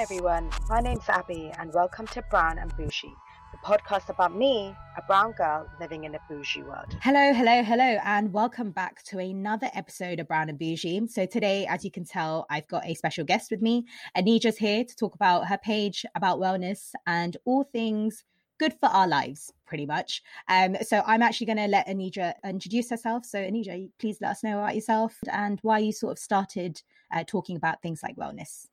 Everyone, my name's Abby and welcome to Brown and Bougie, the podcast about me, a brown girl living in a bougie world. Hello, hello, hello, and welcome back to another episode of Brown and Bougie. So today, as you can tell, I've got a special guest with me. Anedra's here to talk about her page about wellness and all things good for our lives, pretty much. Um, so I'm actually going to let Anedra introduce herself. So Anija, please let us know about yourself and why you sort of started uh, talking about things like wellness.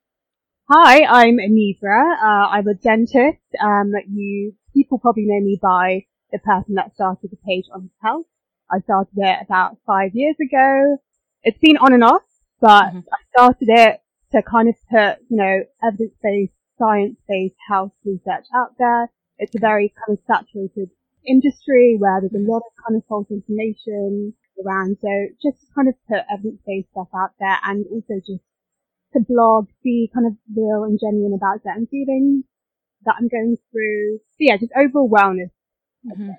Hi, I'm Anedra. Uh, I'm a dentist. Um, you people probably know me by the person that started the page on health. I started it about five years ago. It's been on and off, but mm-hmm. I started it to kind of put, you know, evidence-based, science-based health research out there. It's a very kind of saturated industry where there's a lot of kind of false information around. So just kind of put evidence-based stuff out there and also just to blog, be kind of real and genuine about certain feelings that I'm going through. So yeah, just overall wellness. Mm-hmm.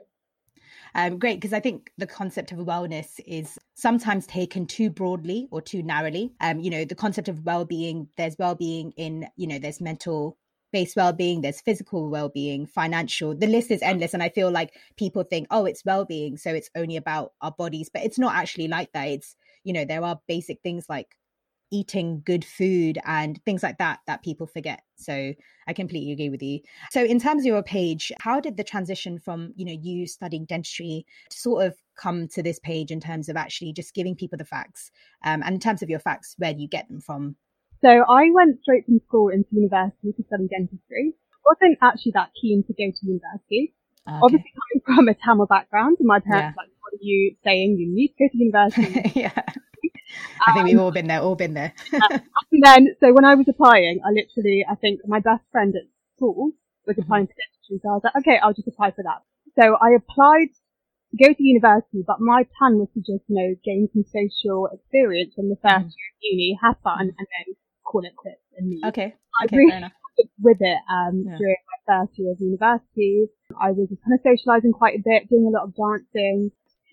Um, great, because I think the concept of wellness is sometimes taken too broadly or too narrowly. Um, you know, the concept of well-being, there's well-being in, you know, there's mental based well-being there's physical well-being financial the list is endless and i feel like people think oh it's well-being so it's only about our bodies but it's not actually like that it's you know there are basic things like eating good food and things like that that people forget so i completely agree with you. So in terms of your page how did the transition from you know you studying dentistry to sort of come to this page in terms of actually just giving people the facts um, and in terms of your facts where do you get them from? So i went straight from school into university to study dentistry. Wasn't actually that keen to go to university. Okay. obviously coming from a tamil background my parents yeah. like what are you saying? You need to go to university. Yeah I think we've all been there, all been there. and then, so when I was applying, I literally, I think my best friend at school was mm-hmm. applying for dentistry, so I was like, okay, I'll just apply for that. So I applied to go to university, but my plan was to just, you know, gain some social experience in the 1st mm-hmm. year of uni, have fun, and then call it quits and leave. Okay. I okay, really with it um, yeah. during my first year of university. I was kind of socialising quite a bit, doing a lot of dancing.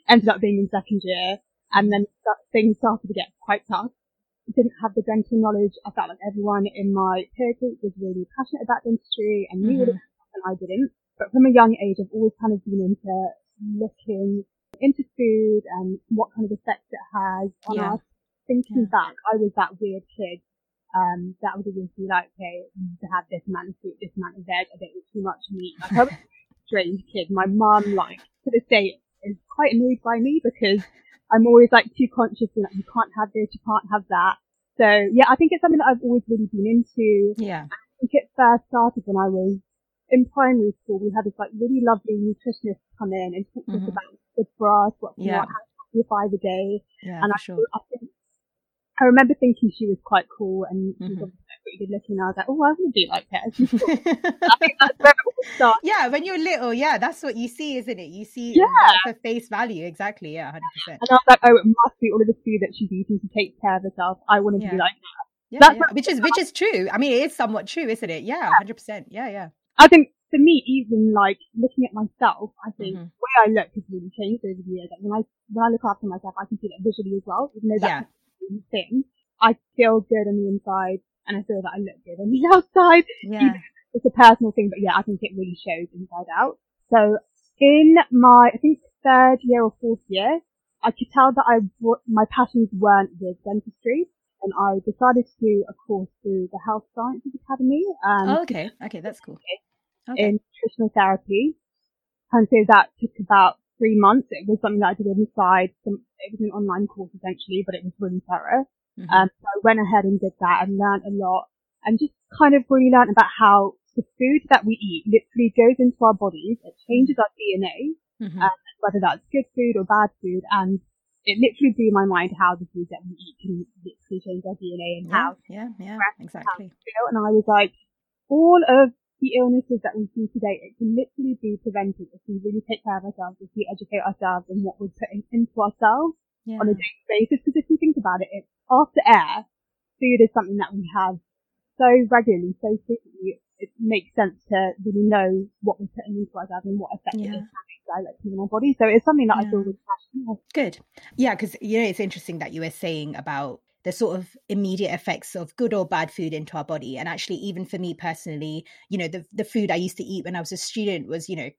Ended up being in second year. And then things started to get quite tough. I didn't have the dental knowledge. I felt like everyone in my peer group was really passionate about dentistry and knew mm-hmm. it and I didn't. But from a young age, I've always kind of been into looking into food and what kind of effects it has on yeah. us. Thinking yeah. back, I was that weird kid um, that would always be like, okay, to have this amount of fruit, this amount of veg, I don't eat too much meat. Like, I was a strange kid. My mum, like, to this day, is quite annoyed by me because I'm always like too conscious that like, you can't have this, you can't have that. So yeah, I think it's something that I've always really been into. Yeah. I think it first started when I was in primary school. We had this like really lovely nutritionist come in and talk to mm-hmm. us about the brass, what yeah. what five a day. Yeah, and I, sure. I think I remember thinking she was quite cool and mm-hmm. she was pretty good looking. I was like, oh, I want to be like her. I think that's where started. Yeah, when you're little, yeah, that's what you see, isn't it? You see yeah. for face value, exactly. Yeah, hundred percent. And I was like, oh, it must be all of the food that she's eating to take care of herself. I want to yeah. be like that. Yeah, that's yeah. which is which is true. I mean, it is somewhat true, isn't it? Yeah, hundred percent. Yeah, yeah. I think for me, even like looking at myself, I think mm-hmm. the way I look has really changed over the years. Like when I when I look after myself, I can see that visually as well, even though that's yeah. thing. I feel good on the inside and I feel that I look good on the outside. Yeah. It's a personal thing, but yeah, I think it really shows inside out. So in my, I think third year or fourth year, I could tell that I, my passions weren't with dentistry and I decided to do a course through the Health Sciences Academy. Um, oh, okay. Okay. That's cool. Okay. In nutritional therapy. And so that took about three months. It was something that I did on the side. Some, it was an online course essentially, but it was really thorough. Mm-hmm. Um, so I went ahead and did that and learned a lot and just kind of really learned about how the food that we eat literally goes into our bodies. It changes our DNA, mm-hmm. um, whether that's good food or bad food. And it literally blew my mind how the food that we eat can literally change our DNA and yeah, how. Yeah, yeah, exactly. And I was like, all of the illnesses that we see today, it can literally be prevented if we really take care of ourselves, if we educate ourselves in what we're putting into ourselves yeah. on a daily basis. Because if you think about it, it's after air, food is something that we have so regularly, so frequently, it makes sense to really know what we're putting into our diet and what effect yeah. it is having directly in our body. So it's something that yeah. I feel really passionate Good. Yeah, because, you know, it's interesting that you were saying about the sort of immediate effects of good or bad food into our body. And actually, even for me personally, you know, the, the food I used to eat when I was a student was, you know,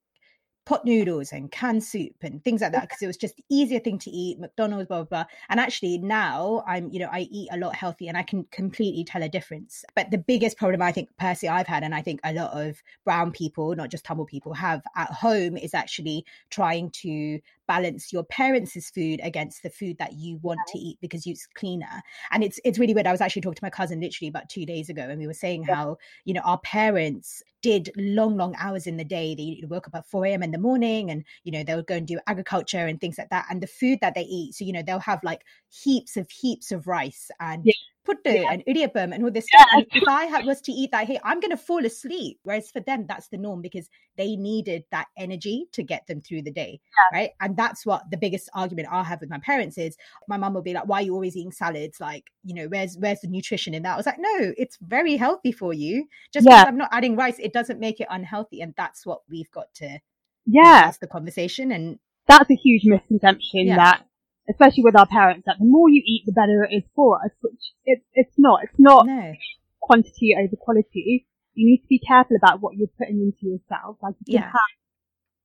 pot noodles and canned soup and things like that because it was just the easier thing to eat mcdonald's blah, blah blah. And actually now i'm you know i eat a lot healthy and i can completely tell a difference. But the biggest problem i think personally i've had and i think a lot of brown people not just tamil people have at home is actually trying to balance your parents' food against the food that you want to eat because it's cleaner. And it's it's really weird. I was actually talking to my cousin literally about two days ago, and we were saying yeah. how you know our parents did long, long hours in the day. They woke up at 4 a.m. in the morning and, you know, they'll go and do agriculture and things like that. And the food that they eat, so, you know, they'll have like heaps of heaps of rice and yeah puttu yeah. and idiyappam and all this stuff. And if I had, was to eat that, hey, I'm going to fall asleep. Whereas for them, that's the norm because they needed that energy to get them through the day, yeah. right? And that's what the biggest argument I have with my parents is. My mum will be like, "Why are you always eating salads? Like, you know, where's where's the nutrition in that?" I was like, "No, it's very healthy for you. Just yeah. because I'm not adding rice, it doesn't make it unhealthy." And that's what we've got to yeah, that's the conversation and that's a huge misconception yeah. that especially with our parents, that the more you eat, the better it is for us, which it, it's not. It's not no. quantity over quality. You need to be careful about what you're putting into yourself. Like you can yeah. have,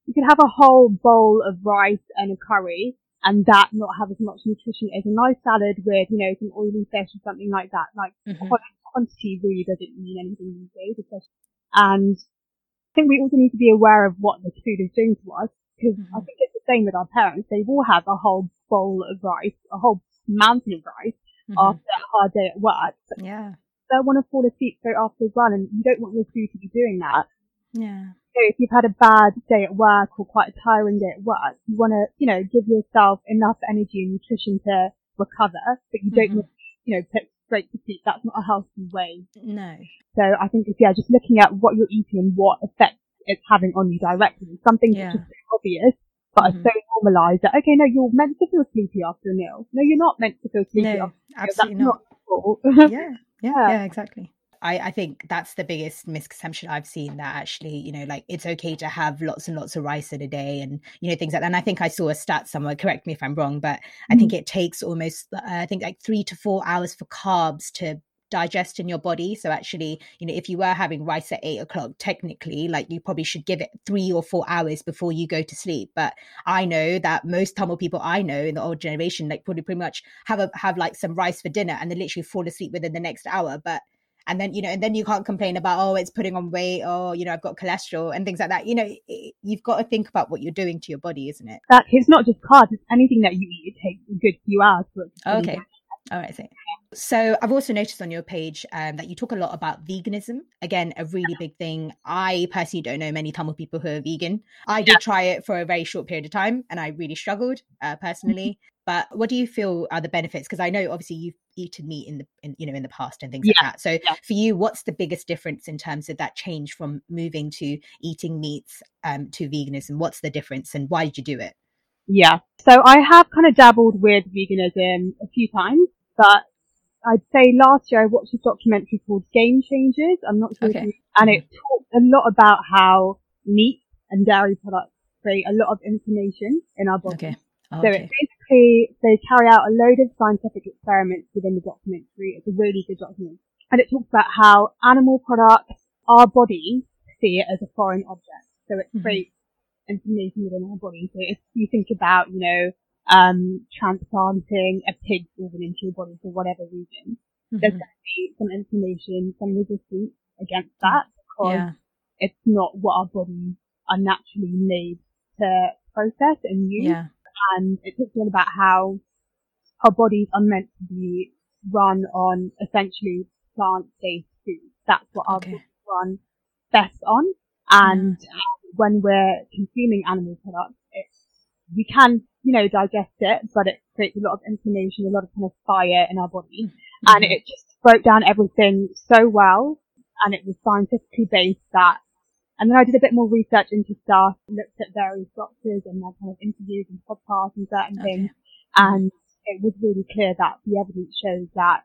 you can have a whole bowl of rice and a curry and that not have as much nutrition as a nice salad with, you know, some oily fish or something like that. Like mm-hmm. quantity really doesn't mean anything these days, especially. And I think we also need to be aware of what the food is doing to us because mm-hmm. I think it's the same with our parents. They will have a whole bowl of rice, a whole mountain of rice mm-hmm. after a hard day at work. But yeah. They want to fall asleep straight after as well, and you don't want your food to be doing that. Yeah. So if you've had a bad day at work or quite a tiring day at work, you want to, you know, give yourself enough energy and nutrition to recover, but you don't, mm-hmm. you know, put straight to sleep. That's not a healthy way. No. So I think it's, yeah, just looking at what you're eating and what effect it's having on you directly. Something yeah. that's just obvious, but mm-hmm. I so normalised that, okay, no, you're meant to feel sleepy after a meal. No, you're not meant to feel sleepy no, after a meal. Absolutely not. not yeah, yeah, yeah, exactly. I, I think that's the biggest misconception I've seen that actually, you know, like it's okay to have lots and lots of rice in a day and, you know, things like that. And I think I saw a stat somewhere, correct me if I'm wrong, but I think mm-hmm. it takes almost, uh, I think like three to four hours for carbs to digest in your body. So actually, you know, if you were having rice at eight o'clock, technically, like you probably should give it three or four hours before you go to sleep. But I know that most Tamil people I know in the old generation, like probably pretty much have a have like some rice for dinner and they literally fall asleep within the next hour. But and then you know and then you can't complain about oh it's putting on weight. Or you know i've got cholesterol and things like that. You know it, you've got to think about what you're doing to your body isn't it? That it's not just carbs it's anything that you eat. It takes a good few hours for it okay. all right so so I've also noticed on your page um, that you talk a lot about veganism. Again, a really big thing. I personally don't know many Tamil people who are vegan. I did try it for a very short period of time, and I really struggled uh, personally. but what do you feel are the benefits? Because I know obviously you've eaten meat in the in, you know in the past and things yeah. like that. So yeah. for you, what's the biggest difference in terms of that change from moving to eating meats um, to veganism? What's the difference, and why did you do it? Yeah. So I have kind of dabbled with veganism a few times, but I'd say last year I watched a documentary called Game Changers. I'm not sure, okay. you, and it talked a lot about how meat and dairy products create a lot of inflammation in our body. Okay. Okay. So it basically, they carry out a load of scientific experiments within the documentary. It's a really good documentary. And it talks about how animal products, our bodies see it as a foreign object. So it mm-hmm. creates inflammation within our body. So if you think about, you know, um, transplanting a pig's organ into your body for whatever reason, mm-hmm. there's going to be some inflammation, some resistance against that because yeah. it's not what our bodies are naturally made to process and use. Yeah. And it talks all about how our bodies are meant to be run on essentially plant-based food. That's what our okay. bodies run best on. And mm. when we're consuming animal products, it's, we can you know, digest it, but it creates a lot of inflammation, a lot of kind of fire in our body. Mm-hmm. And it just broke down everything so well. And it was scientifically based that, and then I did a bit more research into stuff, looked at various doctors and their kind of interviews and podcasts and certain okay. things. And it was really clear that the evidence shows that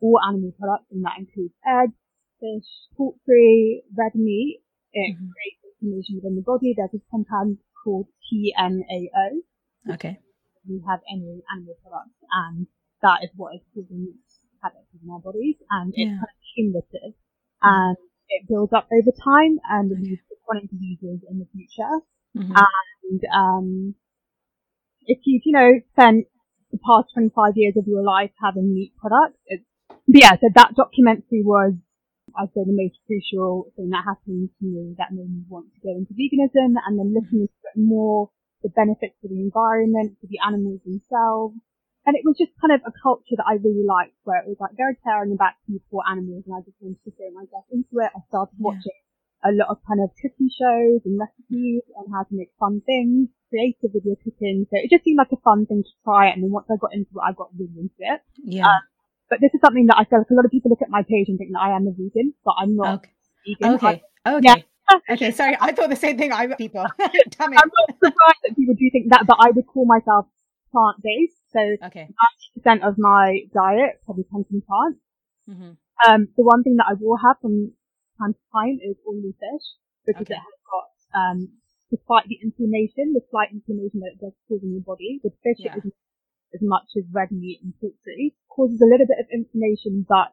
all animal products, and that includes eggs, fish, poultry, red meat, it mm-hmm. creates inflammation within the body. There's a compound called TMAO, Okay. We have any animal products, and that is what is causing in our bodies and it's kind of cumulative and it builds up over time and leads to chronic diseases in the future. Mhm. And um, if you've, you know, spent the past 25 years of your life having meat products, it's, but yeah, so that documentary was, I'd say, the most crucial thing that happened to me that made me want to go into veganism and then looking into it more, the benefits for the environment, for the animals themselves. And it was just kind of a culture that I really liked where it was like very caring about people, animals, and I just wanted to throw myself into it. I started Yeah. watching a lot of kind of cooking shows and recipes on how to make fun things, creative with your cooking. So it just seemed like a fun thing to try. And then once I got into it, I got really into it. Yeah. Um, But this is something that I feel like a lot of people look at my page and think that I am a vegan, but I'm not okay. vegan. Okay. Okay. Yeah. Okay. Sorry, I thought the same thing. I people. I'm not surprised that people do think that, but I would call myself plant-based. So Okay. 90% of my diet probably comes from plants. hmm Um, the one thing that I will have from time to time is oily fish because Okay. it has got, um, despite the inflammation, the slight inflammation that it does cause in your body, with fish Yeah. isn't as much as red meat and poultry. Causes a little bit of inflammation, but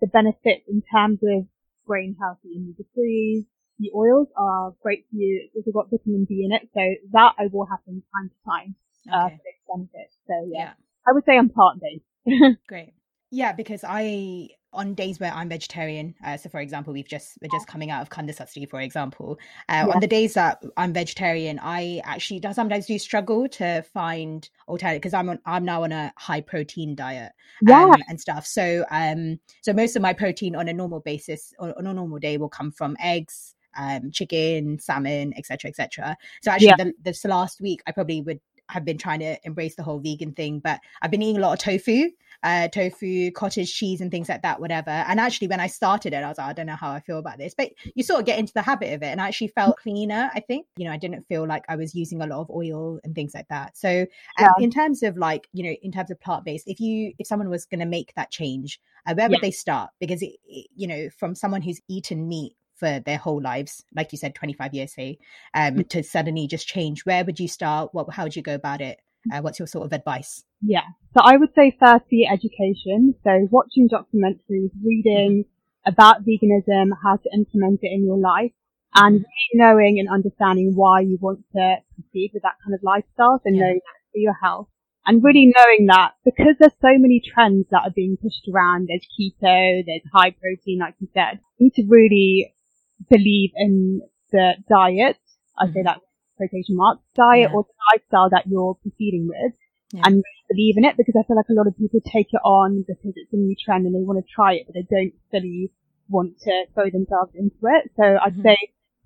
the benefits in terms of brain health, and the omega-3s, the oils are great for you. It's also got vitamin D in it, so that I will have from time to time, uh, Okay. for those benefit. So yeah, Yeah. I would say I'm plant-based. Great. Yeah, because I on days where I'm vegetarian, uh, so for example, we've just we're just coming out of Kanda Sashti, for example. Uh, Yeah. On the days that I'm vegetarian, I actually do- sometimes do struggle to find alternative because I'm on I'm now on a high protein diet yeah, um, and stuff. So um, so most of my protein on a normal basis on, on a normal day will come from eggs, um, chicken, salmon, etc., etc. So actually, Yeah. the, this last week, I probably would have been trying to embrace the whole vegan thing, but I've been eating a lot of tofu, uh, tofu, cottage cheese, and things like that, whatever. And actually, when I started it, I was like, I don't know how I feel about this, but you sort of get into the habit of it, and I actually felt cleaner. I think, you know, I didn't feel like I was using a lot of oil and things like that. So, um, Yeah. in terms of like, you know, in terms of plant based, if you if someone was going to make that change, uh, where would Yeah. they start? Because it, it, you know, from someone who's eaten meat for their whole lives, like you said, 25 years, say, um, Mm. to suddenly just change, where would you start? What, how would you go about it? Uh, what's your sort of advice? Yeah. So I would say firstly education. So watching documentaries, reading about veganism, how to implement it in your life, and really knowing and understanding why you want to proceed with that kind of lifestyle. So Yeah. knowing that for your health. And really knowing that because there's so many trends that are being pushed around, there's keto, there's high protein, like you said, you need to really believe in the diet. I say Mhm. that quotation marks, diet Yeah. or the lifestyle that you're proceeding with Yeah. and really believe in it because I feel like a lot of people take it on because it's a new trend and they want to try it, but they don't fully want to throw themselves into it. So I'd Mhm. say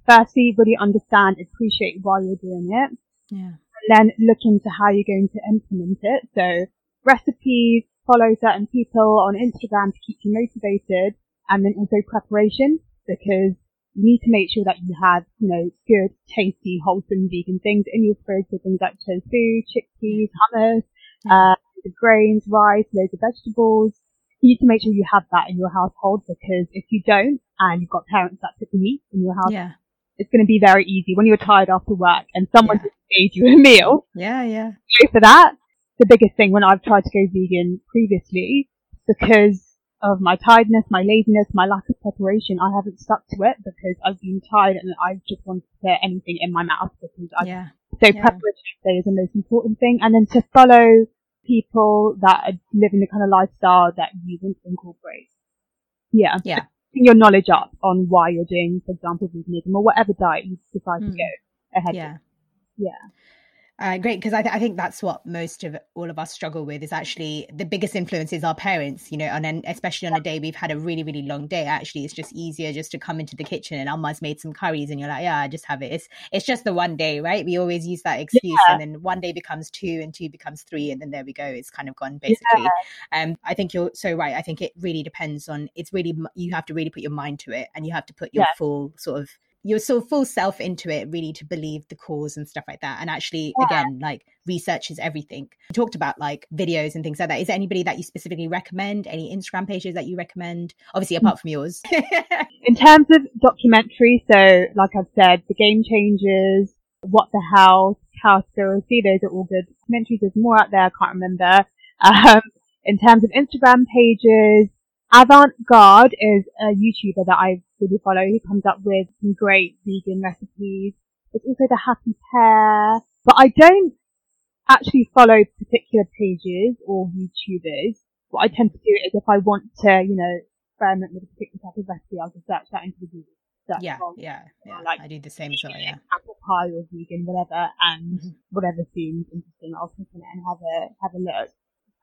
firstly, really understand, appreciate why you're doing it, Yeah. and then look into how you're going to implement it. So recipes, follow certain people on Instagram to keep you motivated, and then also preparation because you need to make sure that you have, you know, good, tasty, wholesome vegan things in your fridge. So things like tofu, chickpeas, hummus, Yeah. uh, grains, rice, loads of vegetables. You need to make sure you have that in your household because if you don't, and you've got parents that cook meat in your house, Yeah. it's going to be very easy when you're tired after work and someone Yeah. just made you a meal. Yeah. Yeah. Go for that. The biggest thing when I've tried to go vegan previously, because of my tiredness, my laziness, my lack of preparation, I haven't stuck to it because I've been tired and I've just wanted to put anything in my mouth because I Yeah. so Yeah. preparation I is the most important thing, and then to follow people that are living the kind of lifestyle that you want to incorporate. Yeah, Yeah. Putting your knowledge up on why you're doing, for example, veganism or whatever diet you decide to Mm. go ahead. Yeah. with. Yeah. Uh, great, because I, th- I think that's what most of all of us struggle with is actually the biggest influence is our parents, you know, and then especially on a day we've had a really, really long day. Actually, it's just easier just to come into the kitchen and Alma's made some curries, and you're like, yeah, I just have it. It's it's just the one day, right? We always use that excuse, and then one day becomes two, and two becomes three, and then there we go. It's kind of gone basically. Um, I think you're so right. I think it really depends on. It's really you have to really put your mind to it, and you have to put your Yeah. full sort of your sort of full self into it really to believe the cause and stuff like that and actually Yeah. again like research is everything you talked about like videos and things like that is there anybody that you specifically recommend any instagram pages that you recommend obviously Mm. apart from yours In terms of documentary, so like I've said, the game changers, What the Health, Cowspiracy, those are all good documentaries. There's more out there, I can't remember. Um, in terms of Instagram pages, Avant Garde is a YouTuber that I really follow. He comes up with some great vegan recipes. There's also the Happy Pear, but I don't actually follow particular pages or YouTubers. What I tend to do is if I want to, you know, experiment with a particular type of recipe, I'll just search that into the Google. Yeah, yeah, yeah. like, I do the same as well. Yeah. apple pie or vegan, whatever, and Mhm. whatever seems interesting, I'll click on it and have a have a look.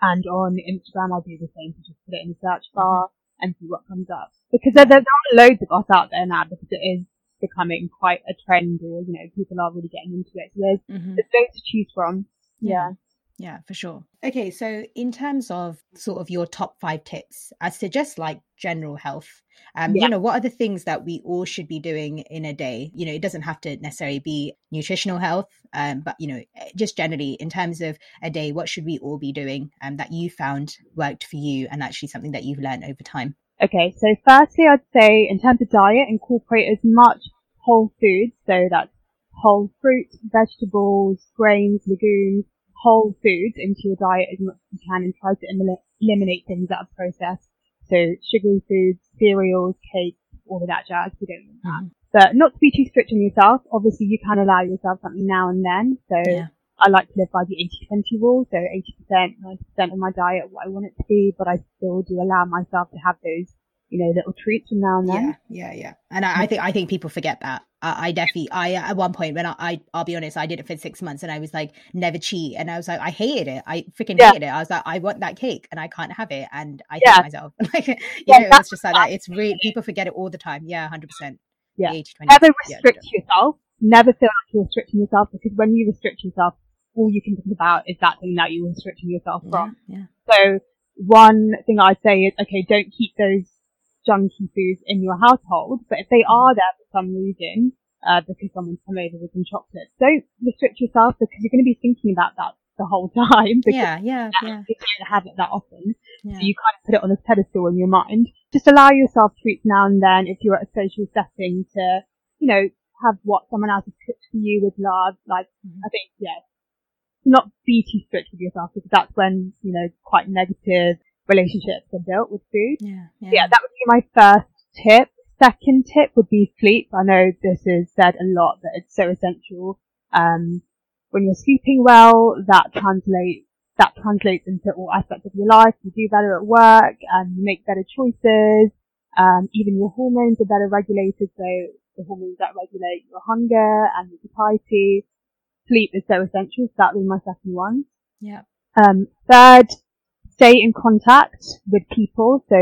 And on Instagram, I'll do the same. So just put it in the search bar and see what comes up. Because there, there are loads of us out there now because it is becoming quite a trend, or you know, people are really getting into it. So there's Mhm. there's loads to choose from. Yeah. Yeah, for sure. Okay, so in terms of sort of your top five tips, I suggest like general health. Um, Yeah. you know, what are the things that we all should be doing in a day? You know, it doesn't have to necessarily be nutritional health, um, but you know, eh, just generally in terms of a day, what should we all be doing um, that you found worked for you and actually something that you've learned over time? Okay, so firstly, I'd say in terms of diet, incorporate as much whole foods. So that's whole fruits, vegetables, grains, legumes, whole foods into your diet as much as you can and try to elim- eliminate things that are processed. So sugary foods, cereals, cakes, all of that jazz. We don't want that. Mhm. But not to be too strict on yourself. Obviously, you can allow yourself something now and then. So Yeah. I like to live by the 80-20 rule. So 80%, 90% of my diet, what I want it to be, but I still do allow myself to have those, you know, little treats from now and then. Yeah, yeah, yeah. And I, I think I think people forget that. I, I definitely, I at one point when I, I, I'll be honest, I did it for six months and I was like, never cheat, and I was like, I hated it. I freaking Yeah. hated it. I was like, I want that cake and I can't have it, and I Yeah. hate myself. like, you Yeah, know, it's just like that. It's really people forget it all the time. Yeah, hundred percent. Yeah. The 80-20. Never Yeah, restrict yourself. Never feel like you're restricting yourself because when you restrict yourself, all you can think about is that thing that you're restricting yourself yeah, from. yeah. So one thing I'd say is, okay, don't keep those junky foods in your household, but if they Mm-hmm. are there for some reason, uh, because someone's come over with some chocolate, don't restrict yourself because you're going to be thinking about that the whole time yeah, yeah, yeah, you don't have it that often. yeah. So you kind of put it on a pedestal in your mind. Just allow yourself treats now and then if you're at a social setting to, you know, have what someone else has cooked for you with love. Like, Mhm. I think, yeah, not be too strict with yourself because that's when, you know, quite negative relationships are built with food. yeah, yeah. Yeah, that would be my first tip. Second tip would be sleep. I know this is said a lot, but it's so essential. Um, when you're sleeping well, that translates that translates into all aspects of your life. You do better at work, and you make better choices. Um, even your hormones are better regulated, so the hormones that regulate your hunger and your satiety. Sleep is so essential, so that would be my second one. yeah. Um, third, stay in contact with people. So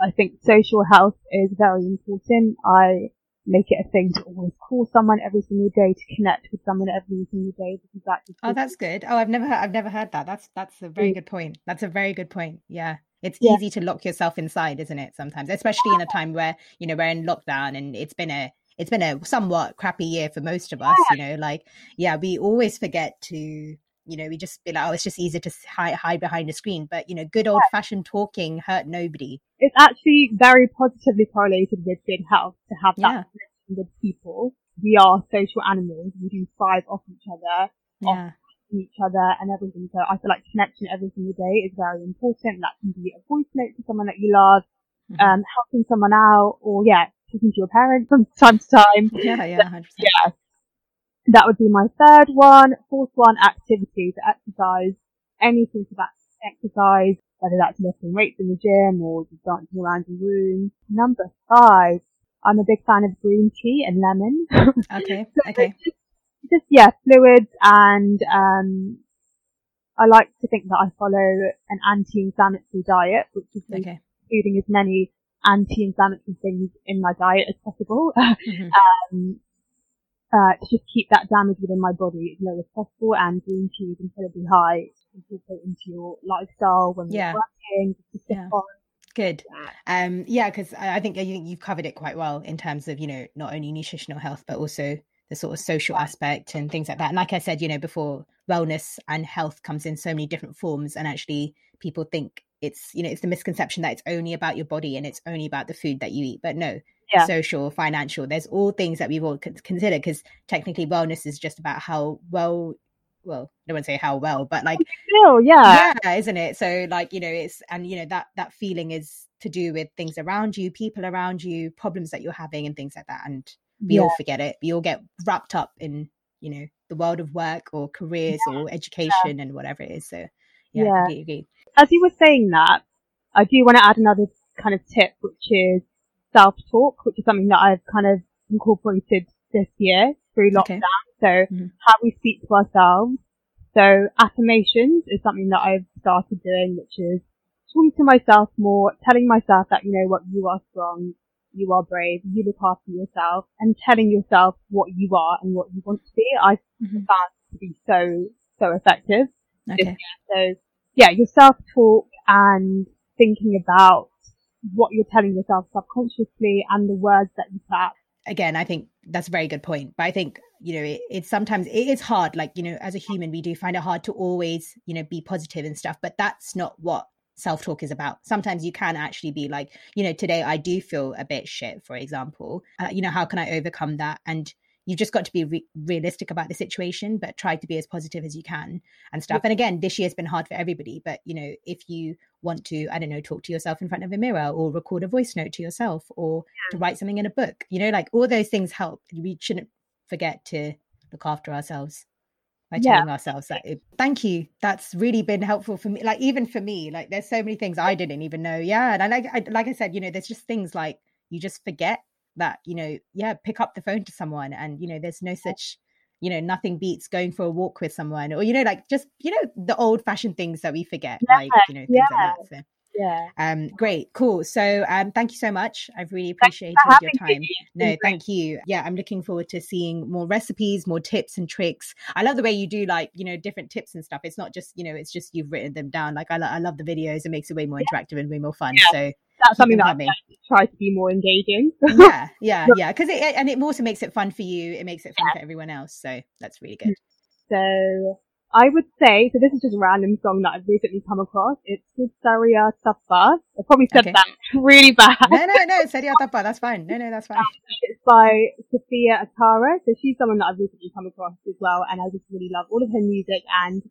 I think social health is very important. I make it a thing to always call someone every single day to connect with someone every single day because that just Oh, that's good. Oh, I've never heard, I've never heard that. That's that's a very good point. That's a very good point. Yeah. It's Yeah. easy to lock yourself inside, isn't it? Sometimes, especially in a time where, you know, we're in lockdown and it's been a it's been a somewhat crappy year for most of us, you know, like yeah, we always forget to, you know, we just be like, oh, it's just easier to hide, hide behind a screen. But, you know, good old fashioned talking hurt nobody. it's actually very positively correlated with good health to have that Yeah. connection with people. We are social animals. We do thrive off each other, Yeah. from each other and everything. So I feel like connection every single day is very important. That can be a voice note to someone that you love, Mhm. um, helping someone out, or yeah, talking to your parents from time to time. yeah. Yeah. 100%. Yeah. That would be my third one. Fourth one, activity, so exercise. Anything sort of ac- exercise, whether that's lifting weights in the gym or just dancing around the room. Number five, I'm a big fan of green tea and lemon. Okay. So Okay. Just, just yeah, fluids and um, I like to think that I follow an anti-inflammatory diet, which is Okay. including as many anti-inflammatory things in my diet as possible. Mhm. um, uh, to just keep that damage within my body as low as possible and green tea is incredibly high to incorporate into your lifestyle when Yeah. you're working, just to Yeah. on. Good. Um, yeah, because I I think I think you've covered it quite well in terms of you know not only nutritional health but also the sort of social aspect and things like that. And like I said, you know, before wellness and health comes in so many different forms, and actually people think it's you know it's the misconception that it's only about your body and it's only about the food that you eat, but no. Yeah. Social, financial, there's all things that we've all con- considered because technically wellness is just about how well well i don't want to say how well but like Still, yeah. yeah isn't it so like you know it's and you know that that feeling is to do with things around you people around you problems that you're having and things like that and we Yeah. all forget it we all get wrapped up in you know the world of work or careers or education and whatever it is so yeah, Yeah. As you were saying that, I do want to add another kind of tip, which is self-talk, which is something that I've kind of incorporated this year through lockdown. Okay. So Mhm. how we speak to ourselves. So affirmations is something that I've started doing, which is talking to myself more, telling myself that, you know what, you are strong, you are brave, you look after yourself, and telling yourself what you are and what you want to be. I Mhm. found to be so, so effective. okay So yeah, your self-talk and thinking about what you're telling yourself subconsciously and the words that you put out. again i think that's a very good point but i think you know it, it's sometimes it is hard like you know as a human we do find it hard to always you know be positive and stuff but that's not what self-talk is about. Sometimes you can actually be like you know today i do feel a bit shit for example. Uh, you know how can i overcome that? And you've just got to be re- realistic about the situation but try to be as positive as you can and stuff. And again this year's been hard for everybody but you know if you want to i don't know talk to yourself in front of a mirror or record a voice note to yourself or to write something in a book you know like all those things help. We shouldn't forget to look after ourselves by Yeah. telling ourselves that it, thank you. That's really been helpful for me like even for me like there's so many things i didn't even know. Yeah and i like I, like i said you know there's just things like you just forget that you know yeah pick up the phone to someone and you know there's no such you know nothing beats going for a walk with someone or you know like just you know the old fashioned things that we forget like you know things yeah. like that so. Yeah. um great cool. So um thank you so much. I've really appreciated your time. Me. no thank you. Yeah i'm looking forward to seeing more recipes more tips and tricks. I love the way you do like you know different tips and stuff. It's not just you know it's just you've written them down. Like i, lo- I love the videos. It makes it way more interactive and way more fun Yeah. so That's something that like, tried to be more engaging. yeah yeah yeah because it and it also makes it fun for you it makes it fun for everyone else so that's really good So I would say, so this is just a random song that I've recently come across. It's Saria Safa. I probably said Okay. that really bad. no no no Seria Tapa, that's fine no no that's fine It's by Sophia Atara. So she's someone that I've recently come across as well, and I just really love all of her music and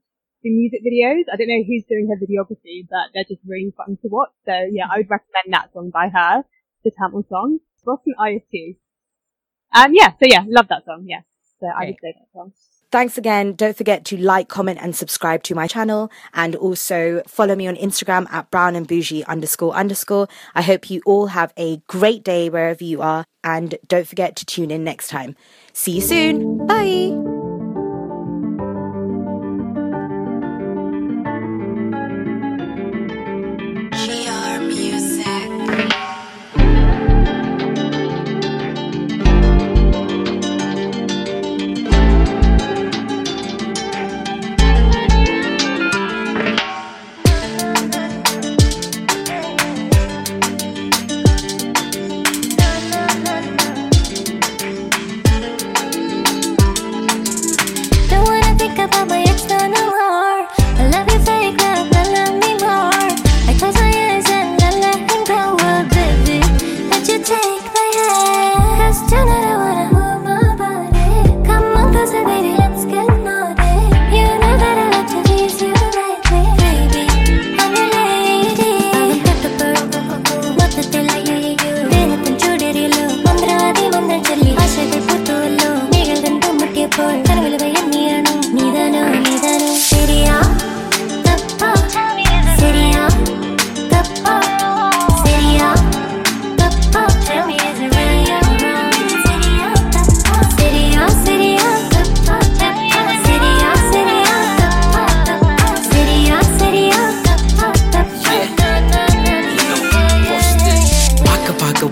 the music videos. I don't know who's doing her videography, but they're just really fun to watch. So yeah, I would recommend that song by her, the Tamil song. Boston IS2. Um, yeah, so yeah, love that song. Yeah, so I would say that song. Thanks again. Don't forget to like, comment, and subscribe to my channel. And also follow me on Instagram at brown and bougie underscore underscore. I hope you all have a great day wherever you are. And don't forget to tune in next time. See you soon. Bye.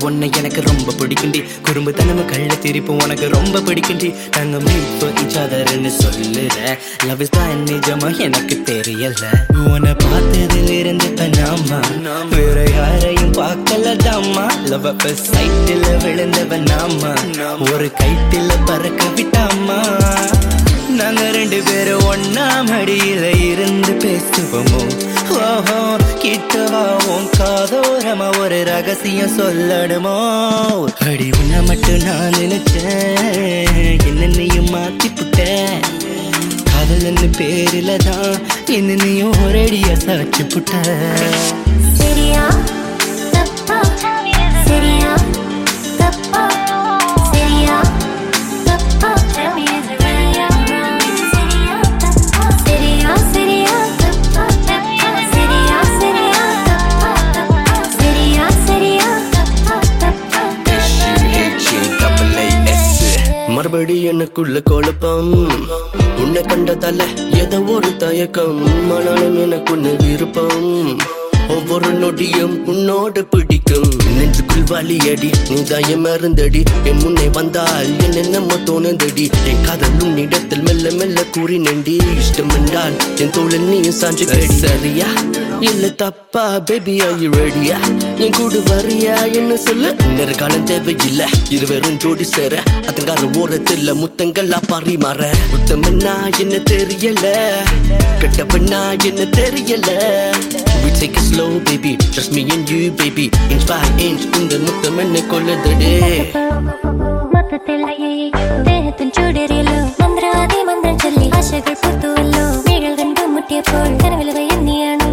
பார்க்க உன்னை எனக்கு ரொம்ப பிடிக்குண்டி குறும்பு தனம கள்ள திரிப்பு உனக்கு ரொம்ப பிடிக்குண்டி நாங்க மீட்பு இச்சாதர்னு சொல்லுற. லவ் இஸ் தான் நிஜமா எனக்கு தெரியல. உன்னை பார்த்ததுல இருந்து நாமா வேற யாரையும் பார்க்கல தாமா லவ் சைட்டில் விழுந்தவன் நாமா ஒரு கைட்டில பறக்க விட்டாமா நாங்க ரெண்டு பேரும் ஒன்னா மடியில இருந்து பேசுவோமோ. கிட்டவா உன் காதோரமா? ஒரு ரகசியம் சொல்லணுமோ? அடி உன்ன மட்டும் நான் நினைச்சேன். என்ன நீயும் மாத்தி புட்ட பேரில தான் என்ன நீயும் ஒரேடியா சாட்சி புட்ட சரியா? சரியா? எனக்குள்ள குழப்பம். உன்னை கண்டதால ஏதோ ஒரு தயக்கம். ஆனாலும் எனக்குள்ள விருப்பம். ஒவ்வொரு நொடியும் உன்னோடு பிடிக்கும். நெஞ்சுக்குள் வலியடி நீ தயம் மருந்தடி. என் முன்னே வந்தால் என் என்னமோ தோணுந்தடி. என் காதல் உன்னிடத்தில் மெல்ல மெல்ல கூறி நெண்டி இஷ்டம் என்றால் என் தோழன் நீ சாஞ்சு கேடி. சரியா? இல்ல தப்பா பேபி are ரெடியா என் கூட வரியா? என்ன சொல்லு? நெருக்காலம் தேவையில்ல. இருவரும் ஜோடி சேர அதங்கார ஓரத்தில் முத்தங்களா பரிமாற. முத்தமன்னா என்ன தெரியல? கெட்டவனா என்ன தெரியல? take it slow, baby. Just me and you, baby. Inch by inch, in the മുത്തം എന്നെ കൊല്ലതടേ മൊത്തത്തിലായി ദേഹത്തും ചൂടേറിയല്ലോ മന്ത്രവാദി മന്ത്രം ചൊല്ലി ആശകൾ പുറത്തുവല്ലോ നീകൾ കണ്ടു മുട്ടിയപ്പോൾ കനവിലുകയെന്നിയാണ്